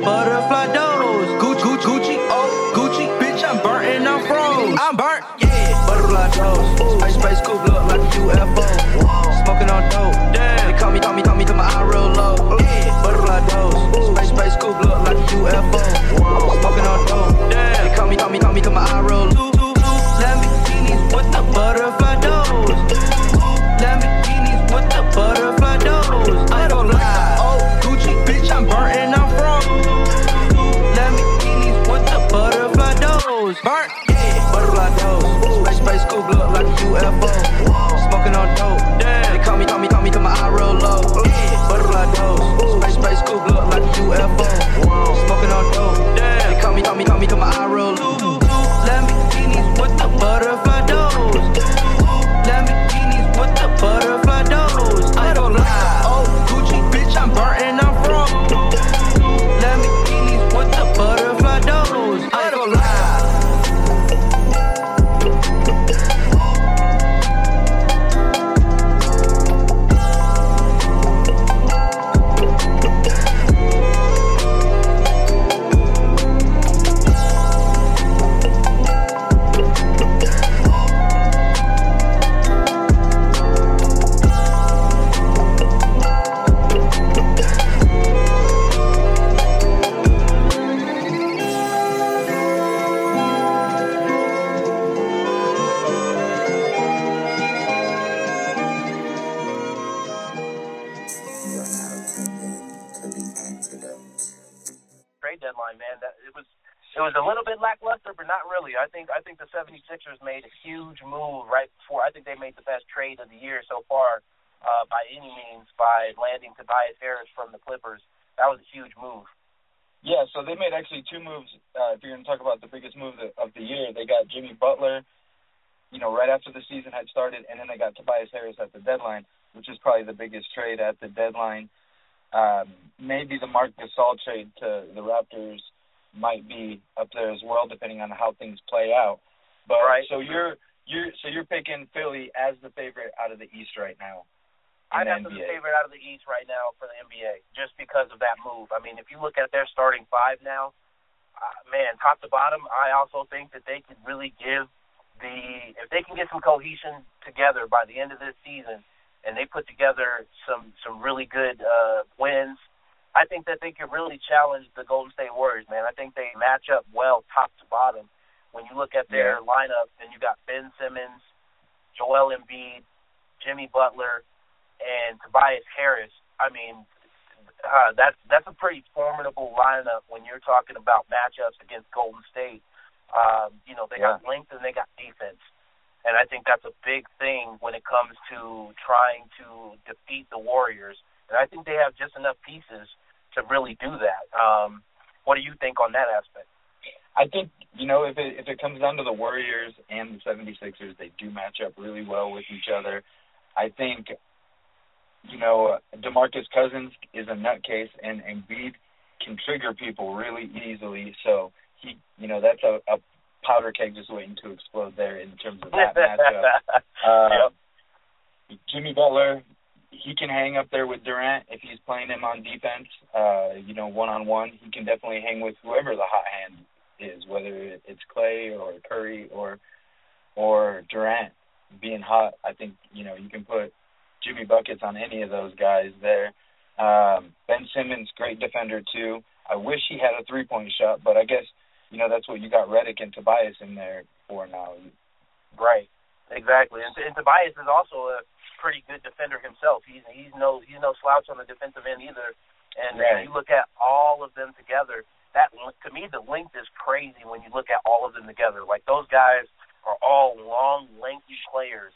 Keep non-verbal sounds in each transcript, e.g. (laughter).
butterfly dose. Think the 76ers made a huge move right before. I think they made the best trade of the year so far uh, by any means by landing Tobias Harris from the Clippers. That was a huge move. Yeah, so they made actually two moves. Uh, if you're going to talk about the biggest move of- of the year, they got Jimmy Butler, you know, right after the season had started, and then they got Tobias Harris at the deadline, which is probably the biggest trade at the deadline. Um, maybe the Marc Gasol trade to the Raptors might be up there as well, depending on how things play out. But Right. so you're you're so you're picking Philly as the favorite out of the East right now. I'd the have the favorite out of the East right now for the NBA, just because of that move. I mean, if you look at their starting five now, uh, man, top to bottom, I also think that they could really give the if they can get some cohesion together by the end of this season, and they put together some some really good uh, wins. I think that they could really challenge the Golden State Warriors, man. I think they match up well top to bottom. When you look at their Yeah. lineup, and you got Ben Simmons, Joel Embiid, Jimmy Butler, and Tobias Harris. I mean, uh, that's that's a pretty formidable lineup when you're talking about matchups against Golden State. Um, you know, they got length and they got defense, and I think that's a big thing when it comes to trying to defeat the Warriors. And I think they have just enough pieces to really do that. Um, what do you think on that aspect? I think you know if it if it comes down to the Warriors and the 76ers, they do match up really well with each other. I think you know DeMarcus Cousins is a nutcase, and Embiid can trigger people really easily. So he, you know, that's a, a powder keg just waiting to explode there in terms of that (laughs) matchup. Uh, Jimmy Butler, he can hang up there with Durant if he's playing him on defense. Uh, you know, one on one, he can definitely hang with whoever the hot hand is, whether it's Klay or Curry or or Durant being hot. I think you know you can put Jimmy buckets on any of those guys there. Um, ben Simmons, great defender too. I wish he had a three point shot, but I guess you know that's what you got Redick and Tobias in there for now. Right. Exactly. And, and Tobias is also a pretty good defender himself. He's he's no he's no slouch on the defensive end either. And Right. if you look at all of them together, that to me the length is crazy when you look at all of them together. Like those guys are all long, lengthy players,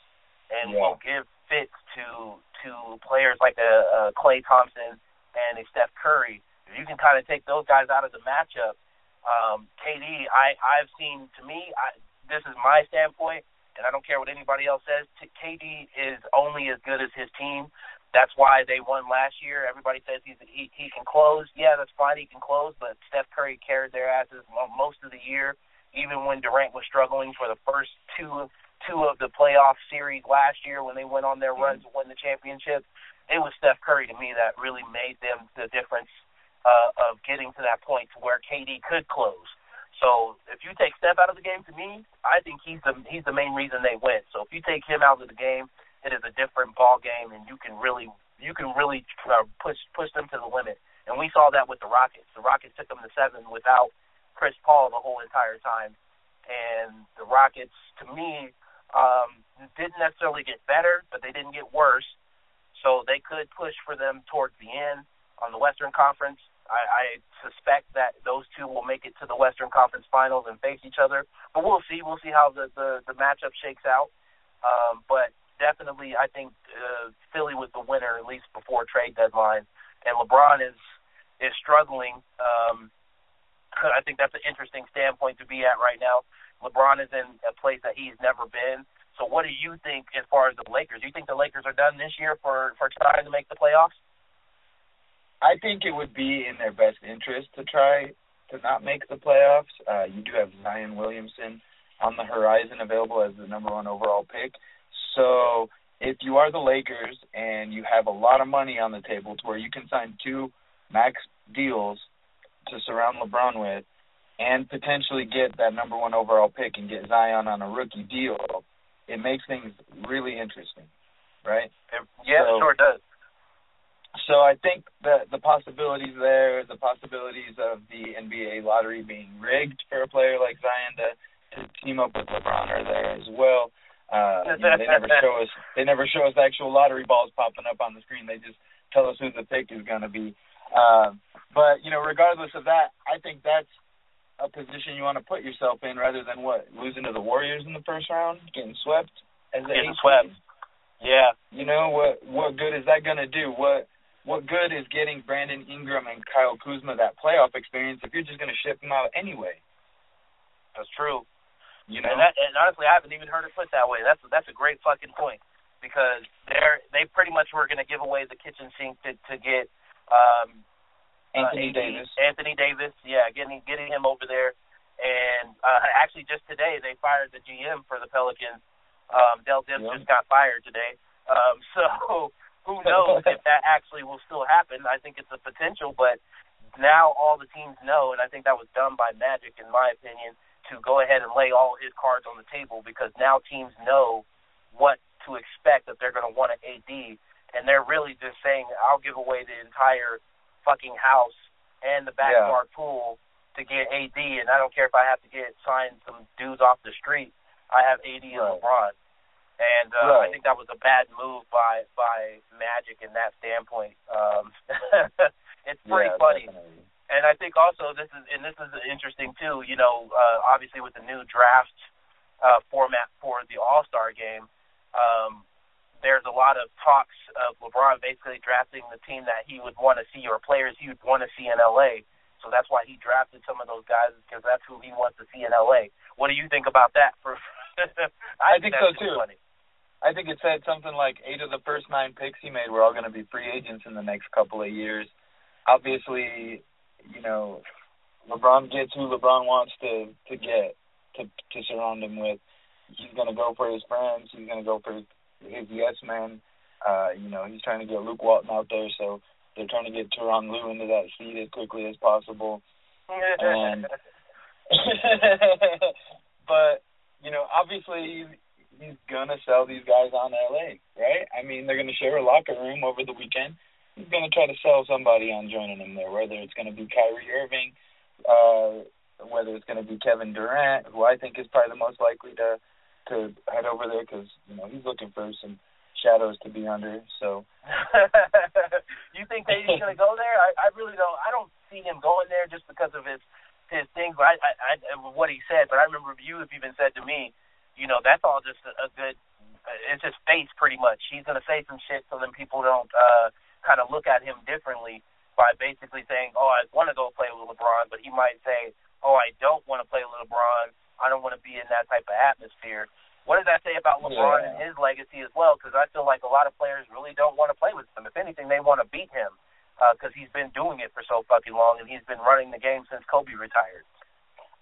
and Yeah. will give fits to to players like a, a Klay Thompson and a Steph Curry. If you can kind of take those guys out of the matchup, um, KD, I I've seen to me, I, this is my standpoint, and I don't care what anybody else says. KD is only as good as his team. That's why they won last year. Everybody says he's he he can close. Yeah, that's fine. He can close, but Steph Curry carried their asses most of the year, even when Durant was struggling for the first two two of the playoff series last year when they went on their run to win the championship. It was Steph Curry to me that really made them the difference uh, of getting to that point to where KD could close. So if you take Steph out of the game, to me, I think he's the he's the main reason they win. So if you take him out of the game, it is a different ball game, and you can really you can really uh, push push them to the limit. And we saw that with the Rockets. The Rockets took them to seven without Chris Paul the whole entire time, and the Rockets, to me, um, didn't necessarily get better, but they didn't get worse. So they could push for them towards the end on the Western Conference. I, I suspect that those two will make it to the Western Conference Finals and face each other. But we'll see. We'll see how the the, the matchup shakes out. Um, but definitely, I think uh, Philly was the winner at least before trade deadline, and LeBron is is struggling. Um, (laughs) I think that's an interesting standpoint to be at right now. LeBron is in a place that he's never been. So, what do you think as far as the Lakers? Do you think the Lakers are done this year for for trying to make the playoffs? I think it would be in their best interest to try to not make the playoffs. Uh, you do have Zion Williamson on the horizon available as the number one overall pick. So if you are the Lakers and you have a lot of money on the table to where you can sign two max deals to surround LeBron with and potentially get that number one overall pick and get Zion on a rookie deal, it makes things really interesting, right? Yeah, so, sure does. So I think that the possibilities there, the possibilities of the NBA lottery being rigged for a player like Zion to, to team up with LeBron are there as well. Uh, you know, they never show us they never show us actual lottery balls popping up on the screen. They just tell us who the pick is going to be. Uh, but you know, regardless of that, I think that's a position you want to put yourself in rather than what losing to the Warriors in the first round, getting swept as getting swept. Yeah. You know what? What good is that going to do? What what good is getting Brandon Ingram and Kyle Kuzma that playoff experience if you're just going to ship them out anyway? That's true. You know, and, that, and honestly, I haven't even heard it put that way. That's that's a great fucking point because they're they pretty much were going to give away the kitchen sink to to get um, Anthony uh, Davis. Anthony Davis, yeah, getting getting him over there. And uh, actually, just today they fired the GM for the Pelicans. Um, Dell Demps yeah. just got fired today. Um, (laughs) so who knows if (laughs) that actually will still happen? I think it's a potential, but now all the teams know, and I think that was done by Magic, in my opinion, to go ahead and lay all his cards on the table because now teams know what to expect that they're going to want an AD, and they're really just saying, "I'll give away the entire fucking house and the backyard yeah. pool to get AD, and I don't care if I have to get signed some dudes off the street. I have AD and. LeBron." And uh, right. I think that was a bad move by by Magic in that standpoint. Um, (laughs) it's pretty yeah, funny, definitely. and I think also this is and this is interesting too. You know, uh, obviously with the new draft uh, format for the All Star game, um, there's a lot of talks of LeBron basically drafting the team that he would want to see or players he would want to see in LA. So that's why he drafted some of those guys because that's who he wants to see in LA. What do you think about that? For (laughs) I, I think, think so too. Funny. I think it said something like eight of the first nine picks he made were all going to be free agents in the next couple of years. Obviously, you know, LeBron gets who LeBron wants to to get to to surround him with. He's going to go for his friends. He's going to go for his, his yes men. Uh, you know, he's trying to get Luke Walton out there, so they're trying to get Tyronn Lue into that seat as quickly as possible. and (laughs) but you know, obviously he's gonna sell these guys on LA, right? I mean, they're gonna share a locker room over the weekend. He's gonna try to sell somebody on joining him there, whether it's gonna be Kyrie Irving, uh, whether it's gonna be Kevin Durant, who I think is probably the most likely to to head over there because you know he's looking for some shadows to be under. So, (laughs) you think that he's gonna go there? I, I really don't. I don't see him going there just because of his his thing. But I, I, I what he said. But I remember you have even said to me you know, that's all just a, a good. Uh, it's his face, pretty much. He's gonna say some shit so then people don't uh, kind of look at him differently by basically saying, "Oh, I want to go play with LeBron," but he might say, "Oh, I don't want to play with LeBron. I don't want to be in that type of atmosphere." What does that say about LeBron yeah. and his legacy as well? Because I feel like a lot of players really don't want to play with him. If anything, they want to beat him because uh, he's been doing it for so fucking long and he's been running the game since Kobe retired.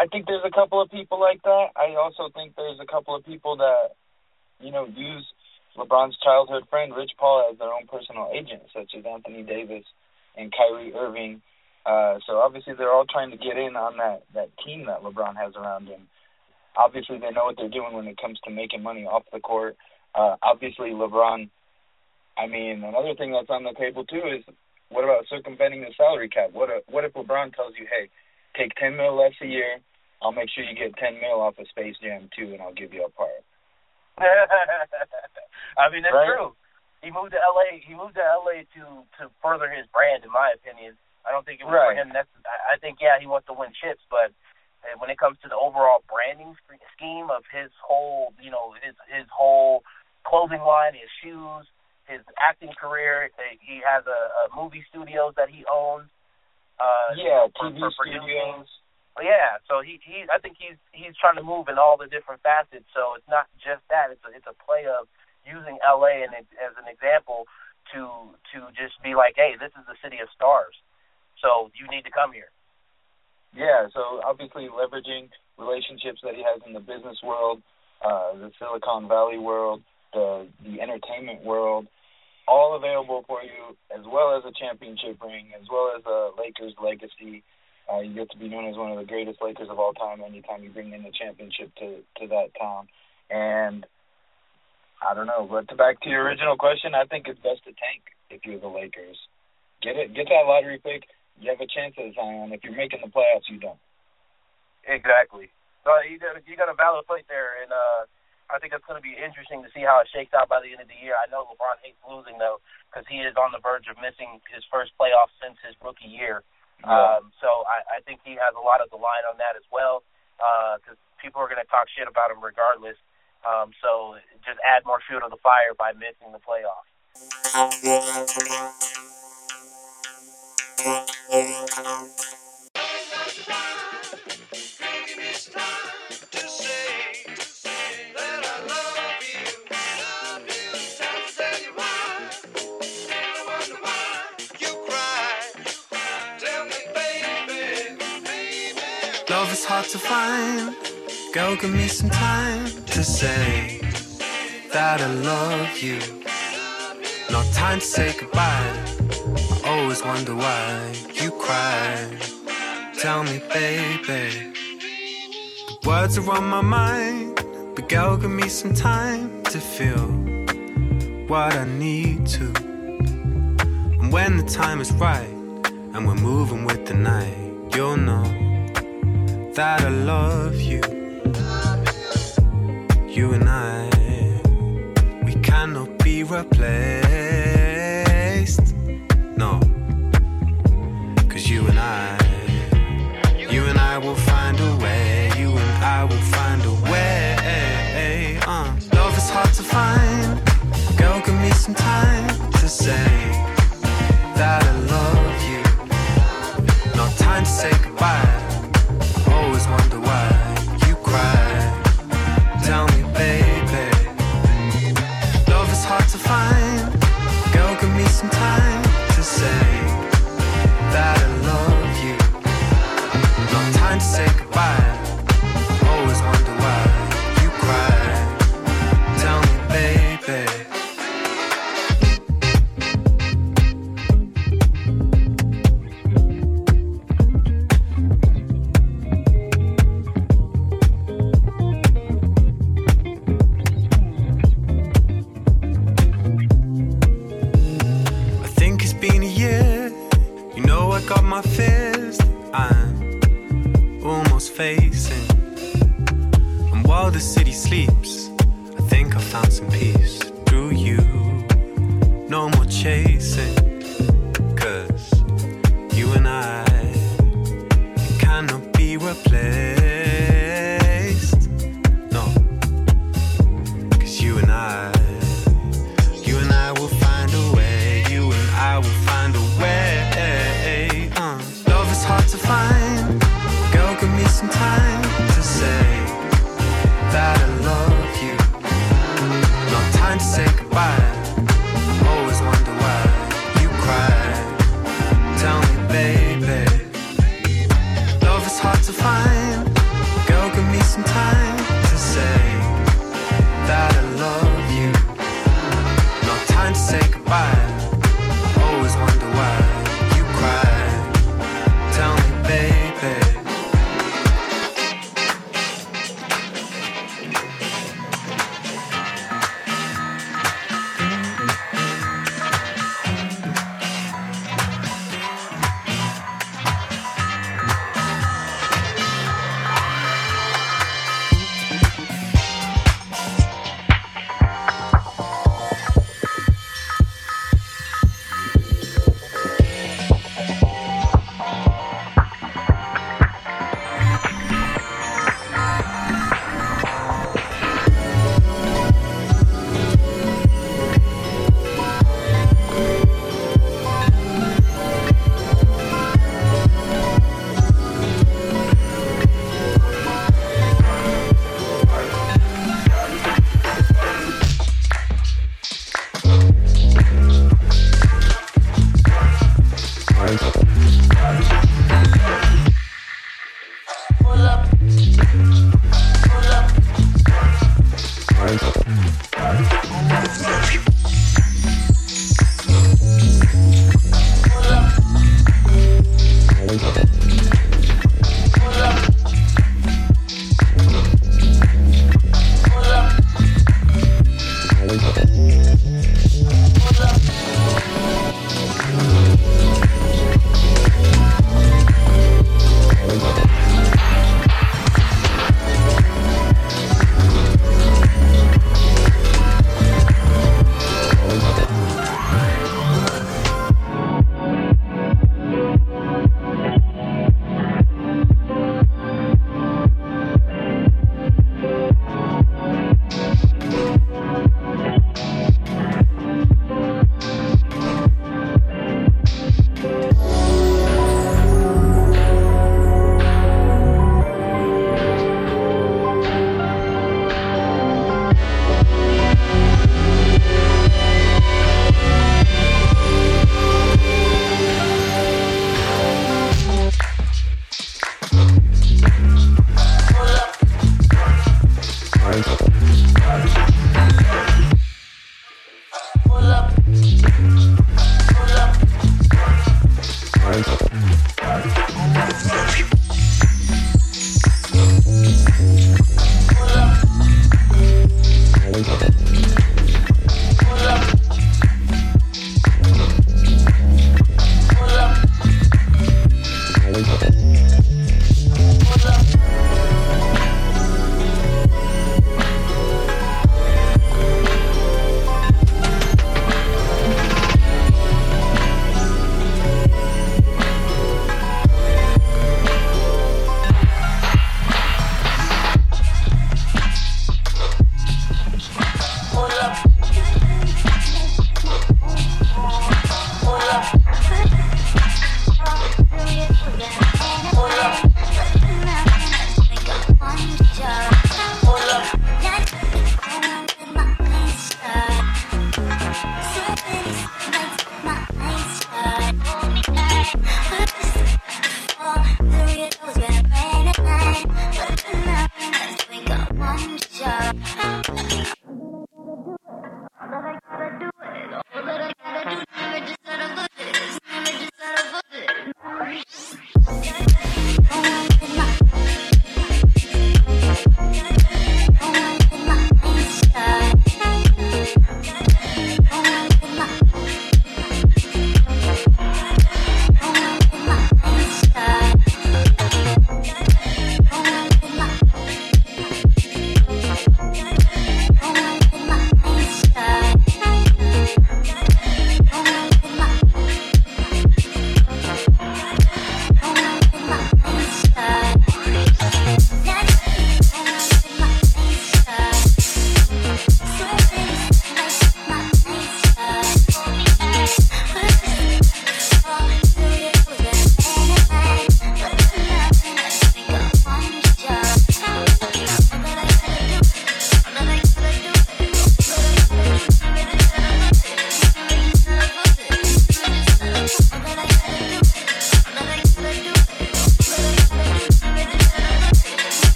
I think there's a couple of people like that. I also think there's a couple of people that, you know, use LeBron's childhood friend Rich Paul as their own personal agent, such as Anthony Davis and Kyrie Irving. Uh, so obviously they're all trying to get in on that that team that LeBron has around him. Obviously they know what they're doing when it comes to making money off the court. Uh, obviously LeBron. I mean, another thing that's on the table too is what about circumventing the salary cap? What if, what if LeBron tells you, hey, take ten mil less a year, I'll make sure you get ten mil off of Space Jam 2, and I'll give you a part. (laughs) I mean that's Right. true. He moved to LA. He moved to LA to to further his brand, in my opinion. I don't think it was Right. for him. That's I I think yeah, he wants to win chips, but when it comes to the overall branding sch- scheme of his whole, you know, his his whole clothing line, his shoes, his acting career, uh, he has a, a movie studios that he owns. Uh, yeah, TV for producing. studios. But yeah, so he he I think he's he's trying to move in all the different facets. So it's not just that; it's a, it's a play of using LA and as an example to to just be like, hey, this is the city of stars, so you need to come here. Yeah, so obviously leveraging relationships that he has in the business world, uh, the Silicon Valley world, the the entertainment world, all available for you, as well as a championship ring, as well as a Lakers legacy. Uh, you get to be known as one of the greatest Lakers of all time anytime you bring in the championship to to that town. And I don't know, but to back to your original question, I think it's best to tank if you're the Lakers. Get it, get that lottery pick. You have a chance at Zion. If you're making the playoffs, you don't. Exactly. So you got you got a valid point there, and uh, I think it's going to be interesting to see how it shakes out by the end of the year. I know LeBron hates losing though, because he is on the verge of missing his first playoff since his rookie year. Yeah. Um, so I, I think he has a lot of the line on that as well, because people are going to talk shit about him regardless. Um, so just add more fuel to the fire by missing the playoffs. (laughs) Love hard to find. Girl, give me some time to say that I love you. No time to say goodbye. I always wonder why you cry. Tell me, baby. The words are on my mind, but girl, give me some time to feel what I need to. And when the time is right, and we're moving with the night, you'll know that I love you. You and I, we cannot be replaced. No, cause you and I, you and I will find a way. You and I will find a way. Uh, love is hard to find. Girl, give me some time to say that I love you. No time to say goodbye. Say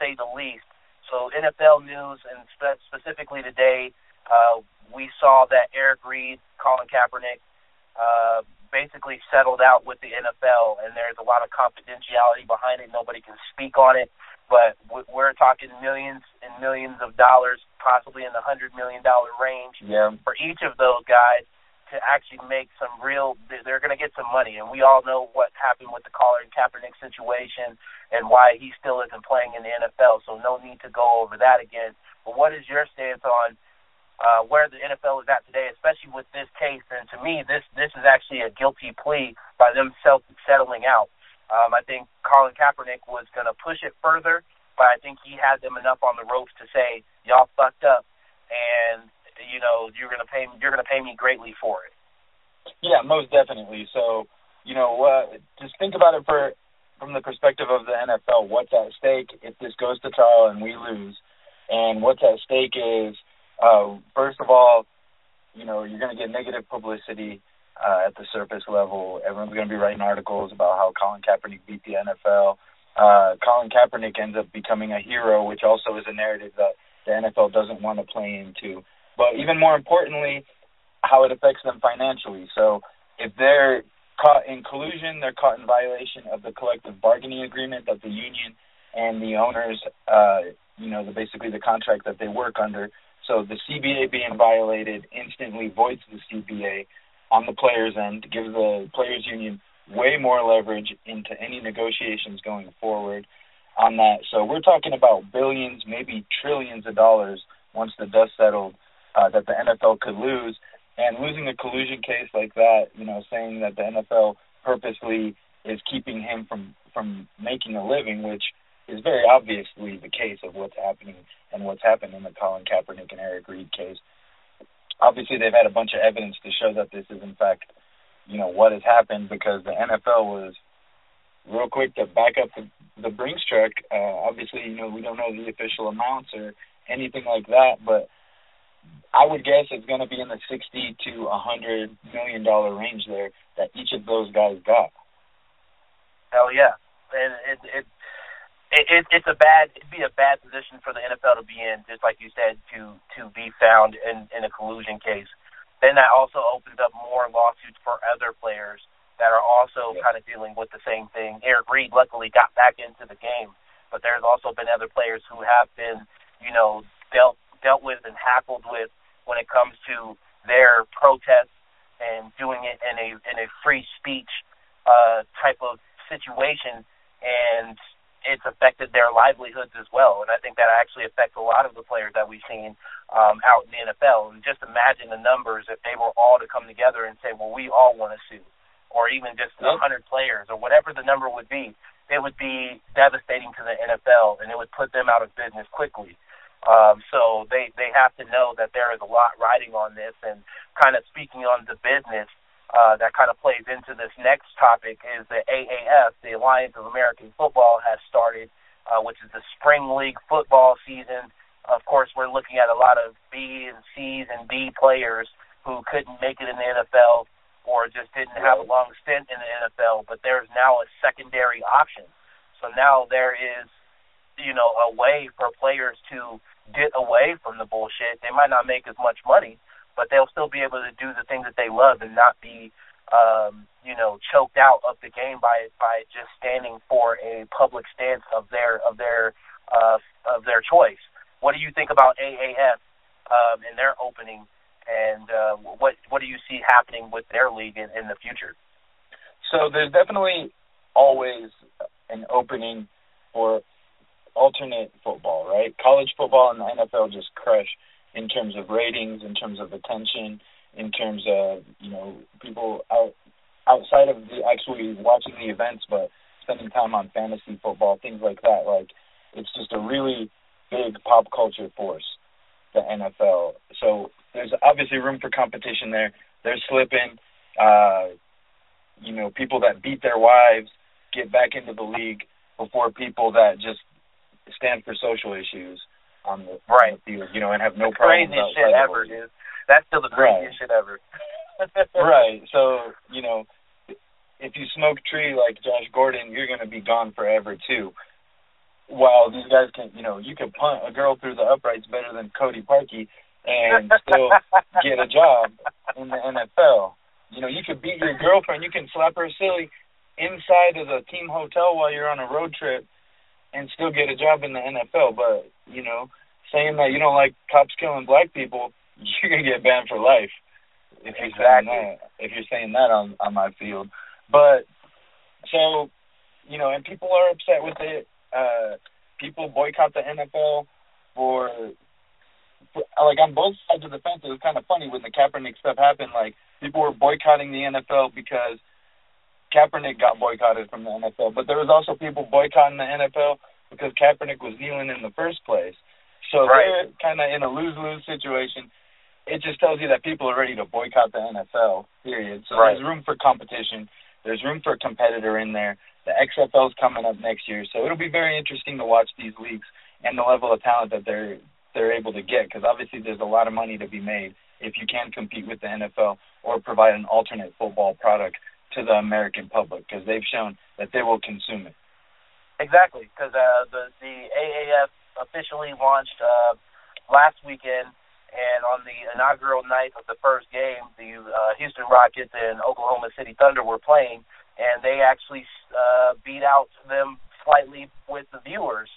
Say the least. So NFL news, and spe- specifically today, uh, we saw that Eric Reid, Colin Kaepernick, uh, basically settled out with the NFL, and there's a lot of confidentiality behind it. Nobody can speak on it, but we're talking millions and millions of dollars, possibly in the hundred million dollar range yeah. for each of those guys to actually make some real. They're going to get some money, and we all know what happened with the Colin Kaepernick situation and why he still isn't playing in the NFL. So no need to go over that again. But what is your stance on? uh, where the NFL is at today, especially with this case. And to me, this this is actually a guilty plea by them self settling out. Um, I think Colin Kaepernick was going to push it further, but I think he had them enough on the ropes to say, "Y'all fucked up, and you know you're to pay you're to pay me greatly for it." Yeah, most definitely. So, you know, uh, just think about it for from the perspective of the NFL. What's at stake if this goes to trial and we lose, and what's at stake is uh, first of all, you know, you're going to get negative publicity uh, at the surface level. Everyone's going to be writing articles about how Colin Kaepernick beat the NFL. Uh, Colin Kaepernick ends up becoming a hero, which also is a narrative that the NFL doesn't want to play into. But even more importantly, how it affects them financially. So if they're caught in collusion, they're caught in violation of the collective bargaining agreement that the union and the owners, uh, you know, the, basically the contract that they work under so the CBA being violated instantly voids the CBA on the players' end, gives the players' union way more leverage into any negotiations going forward on that. So we're talking about billions, maybe trillions of dollars once the dust settled uh, that the NFL could lose. And losing a collusion case like that, you know, saying that the NFL purposely is keeping him from from making a living, which is very obviously the case of what's happening and what's happened in the Colin Kaepernick and Eric Reid case. Obviously, they've had a bunch of evidence to show that this is in fact, you know, what has happened because the NFL was real quick to back up the, the Brinks truck. Uh, obviously, you know, we don't know the official amounts or anything like that, but I would guess it's going to be in the sixty to a hundred million dollar range there that each of those guys got. Hell yeah, and it, it it, it, it's a bad it'd be a bad position for the NFL to be in, just like you said, to to be found in in a collusion case. Then that also opens up more lawsuits for other players that are also yeah. kind of dealing with the same thing. Eric Reid luckily got back into the game, but there's also been other players who have been, you know, dealt dealt with and hackled with when it comes to their protests and doing it in a in a free speech uh type of situation and it's affected their livelihoods as well. And I think that actually affects a lot of the players that we've seen um, out in the NFL. And just imagine the numbers if they were all to come together and say, well, we all want to sue, or even just a yep. 100 players, or whatever the number would be. It would be devastating to the NFL, and it would put them out of business quickly. Um, so they they have to know that there is a lot riding on this, and kind of speaking on the business uh, that kind of plays into this next topic is the AAF, the Alliance of American Football, has started, uh, which is the spring league football season. Of course, we're looking at a lot of B and C's and D players who couldn't make it in the NFL or just didn't have a long stint in the NFL, but there's now a secondary option. So now there is, you know, a way for players to get away from the bullshit. They might not make as much money, but they'll still be able to do the things that they love and not be um, you know, choked out of the game by by just standing for a public stance of their of their uh, of their choice. What do you think about AAF um, and their opening, and uh, what what do you see happening with their league in, in the future? So there's definitely always an opening for alternate football, right? College football and the NFL just crush in terms of ratings, in terms of attention, in terms of you know people out outside of the actually watching the events, but spending time on fantasy football, things like that. Like it's just a really big pop culture force, the NFL. So there's obviously room for competition there. They're slipping. Uh, you know, people that beat their wives get back into the league before people that just stand for social issues on the, right. on the field, you know, and have no problems craziest shit ever, dude. That's still the craziest right. shit ever. (laughs) right. So you know, if you smoke tree like Josh Gordon, you're gonna be gone forever too. While these guys can, you know, you can punt a girl through the uprights better than Cody Parkey and still (laughs) get a job in the NFL. You know, you could beat your girlfriend, you can slap her silly inside of the team hotel while you're on a road trip and still get a job in the NFL. But, you know, saying that you don't like cops killing black people, (laughs) you're gonna get banned for life if you're exactly. saying that. If you're saying that on on my field, but so you know, and people are upset with it. Uh, people boycott the NFL for, for like on both sides of the fence. It was kind of funny when the Kaepernick stuff happened. Like people were boycotting the NFL because Kaepernick got boycotted from the NFL, but there was also people boycotting the NFL because Kaepernick was kneeling in the first place. So right. they're kind of in a lose-lose situation it just tells you that people are ready to boycott the NFL. Period. So right. there's room for competition. There's room for a competitor in there. The XFL is coming up next year, so it'll be very interesting to watch these leagues and the level of talent that they're they're able to get. Because obviously, there's a lot of money to be made if you can compete with the NFL or provide an alternate football product to the American public. Because they've shown that they will consume it. Exactly, because uh, the the AAF officially launched uh, last weekend and on the inaugural night of the first game, the uh, Houston Rockets and Oklahoma City Thunder were playing, and they actually uh, beat out them slightly with the viewers.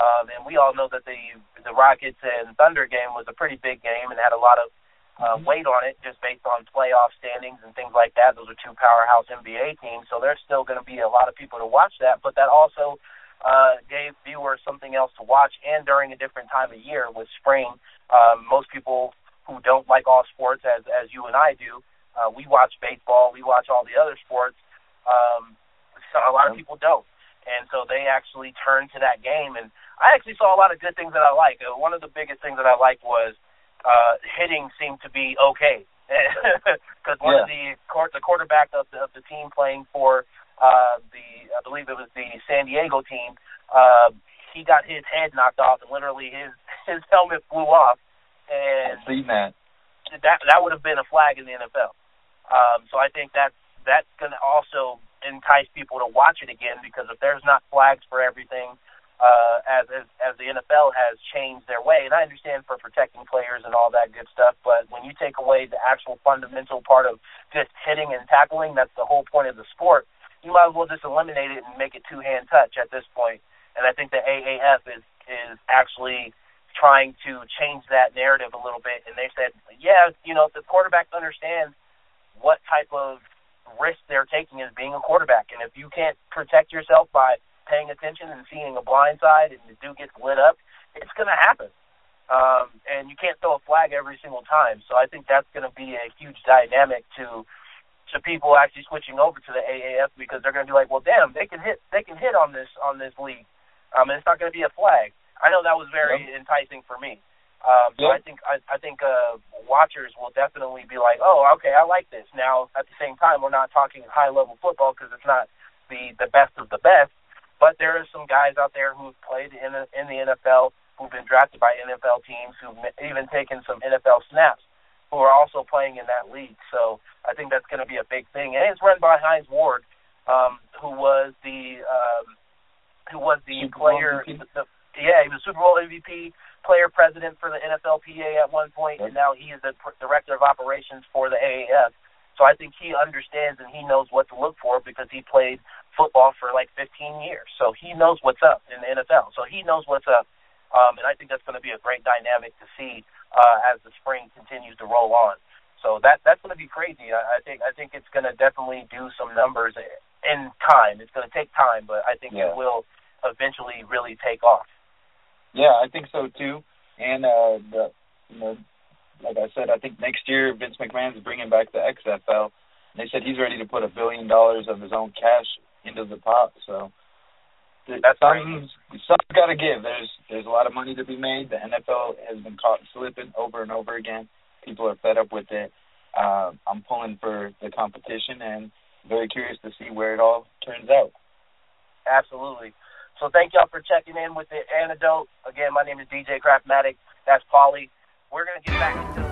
Um, and we all know that the the Rockets and Thunder game was a pretty big game and had a lot of uh, weight on it just based on playoff standings and things like that. Those are two powerhouse NBA teams, so there's still going to be a lot of people to watch that. But that also uh, gave viewers something else to watch, and during a different time of year with spring um, most people who don't like all sports, as as you and I do, uh, we watch baseball, we watch all the other sports. Um, a lot of people don't, and so they actually turn to that game. And I actually saw a lot of good things that I like. Uh, one of the biggest things that I liked was uh, hitting seemed to be okay (laughs) because one yeah. of the court, the quarterback of the, of the team playing for uh, the I believe it was the San Diego team. Uh, he got his head knocked off, and literally his (laughs) his helmet flew off. And I've seen that. That that would have been a flag in the NFL. Um, so I think that's that's going to also entice people to watch it again because if there's not flags for everything, uh, as, as as the NFL has changed their way, and I understand for protecting players and all that good stuff, but when you take away the actual fundamental part of just hitting and tackling, that's the whole point of the sport. You might as well just eliminate it and make it two hand touch at this point. and I think the AAF is is actually trying to change that narrative a little bit. And they said, yeah, you know, the quarterback understands what type of risk they're taking as being a quarterback, and if you can't protect yourself by paying attention and seeing a blind side, and the dude gets lit up, it's going to happen. Um, and you can't throw a flag every single time. So I think that's going to be a huge dynamic to to people actually switching over to the AAF because they're going to be like, well, damn, they can hit they can hit on this on this league um, and it's not going to be a flag. I know that was very yep. enticing for me. Um, so yep. I think I, I think uh, watchers will definitely be like, oh, okay, I like this. Now, at the same time, we're not talking high level football because it's not the the best of the best. But there are some guys out there who've played in the, in the NFL, who've been drafted by NFL teams, who've even taken some NFL snaps, who are also playing in that league. So I think that's going to be a big thing. And it's run by Hines Ward, um, who was the um, who was the Super player. The, the, yeah, he was Super Bowl MVP, player president for the NFLPA at one point, and now he is the pr- director of operations for the AAF. So I think he understands and he knows what to look for because he played football for like 15 years. So he knows what's up in the NFL. So he knows what's up. Um, and I think that's going to be a great dynamic to see uh, as the spring continues to roll on. So that that's going to be crazy. I, I think I think it's going to definitely do some numbers in time. It's going to take time, but I think yeah. it will eventually really take off. Yeah, I think so too. And uh, the you know, like I said, I think next year Vince McMahon is bringing back the XFL. They said he's ready to put a billion dollars of his own cash into the pot. So that's something's something's got to give. There's there's a lot of money to be made. The NFL has been caught slipping over and over again. People are fed up with it. Uh, I'm pulling for the competition and very curious to see where it all turns out. Absolutely. So thank y'all for checking in with the antidote. Again, my name is DJ Craftmatic. That's Paulie. We're gonna get back into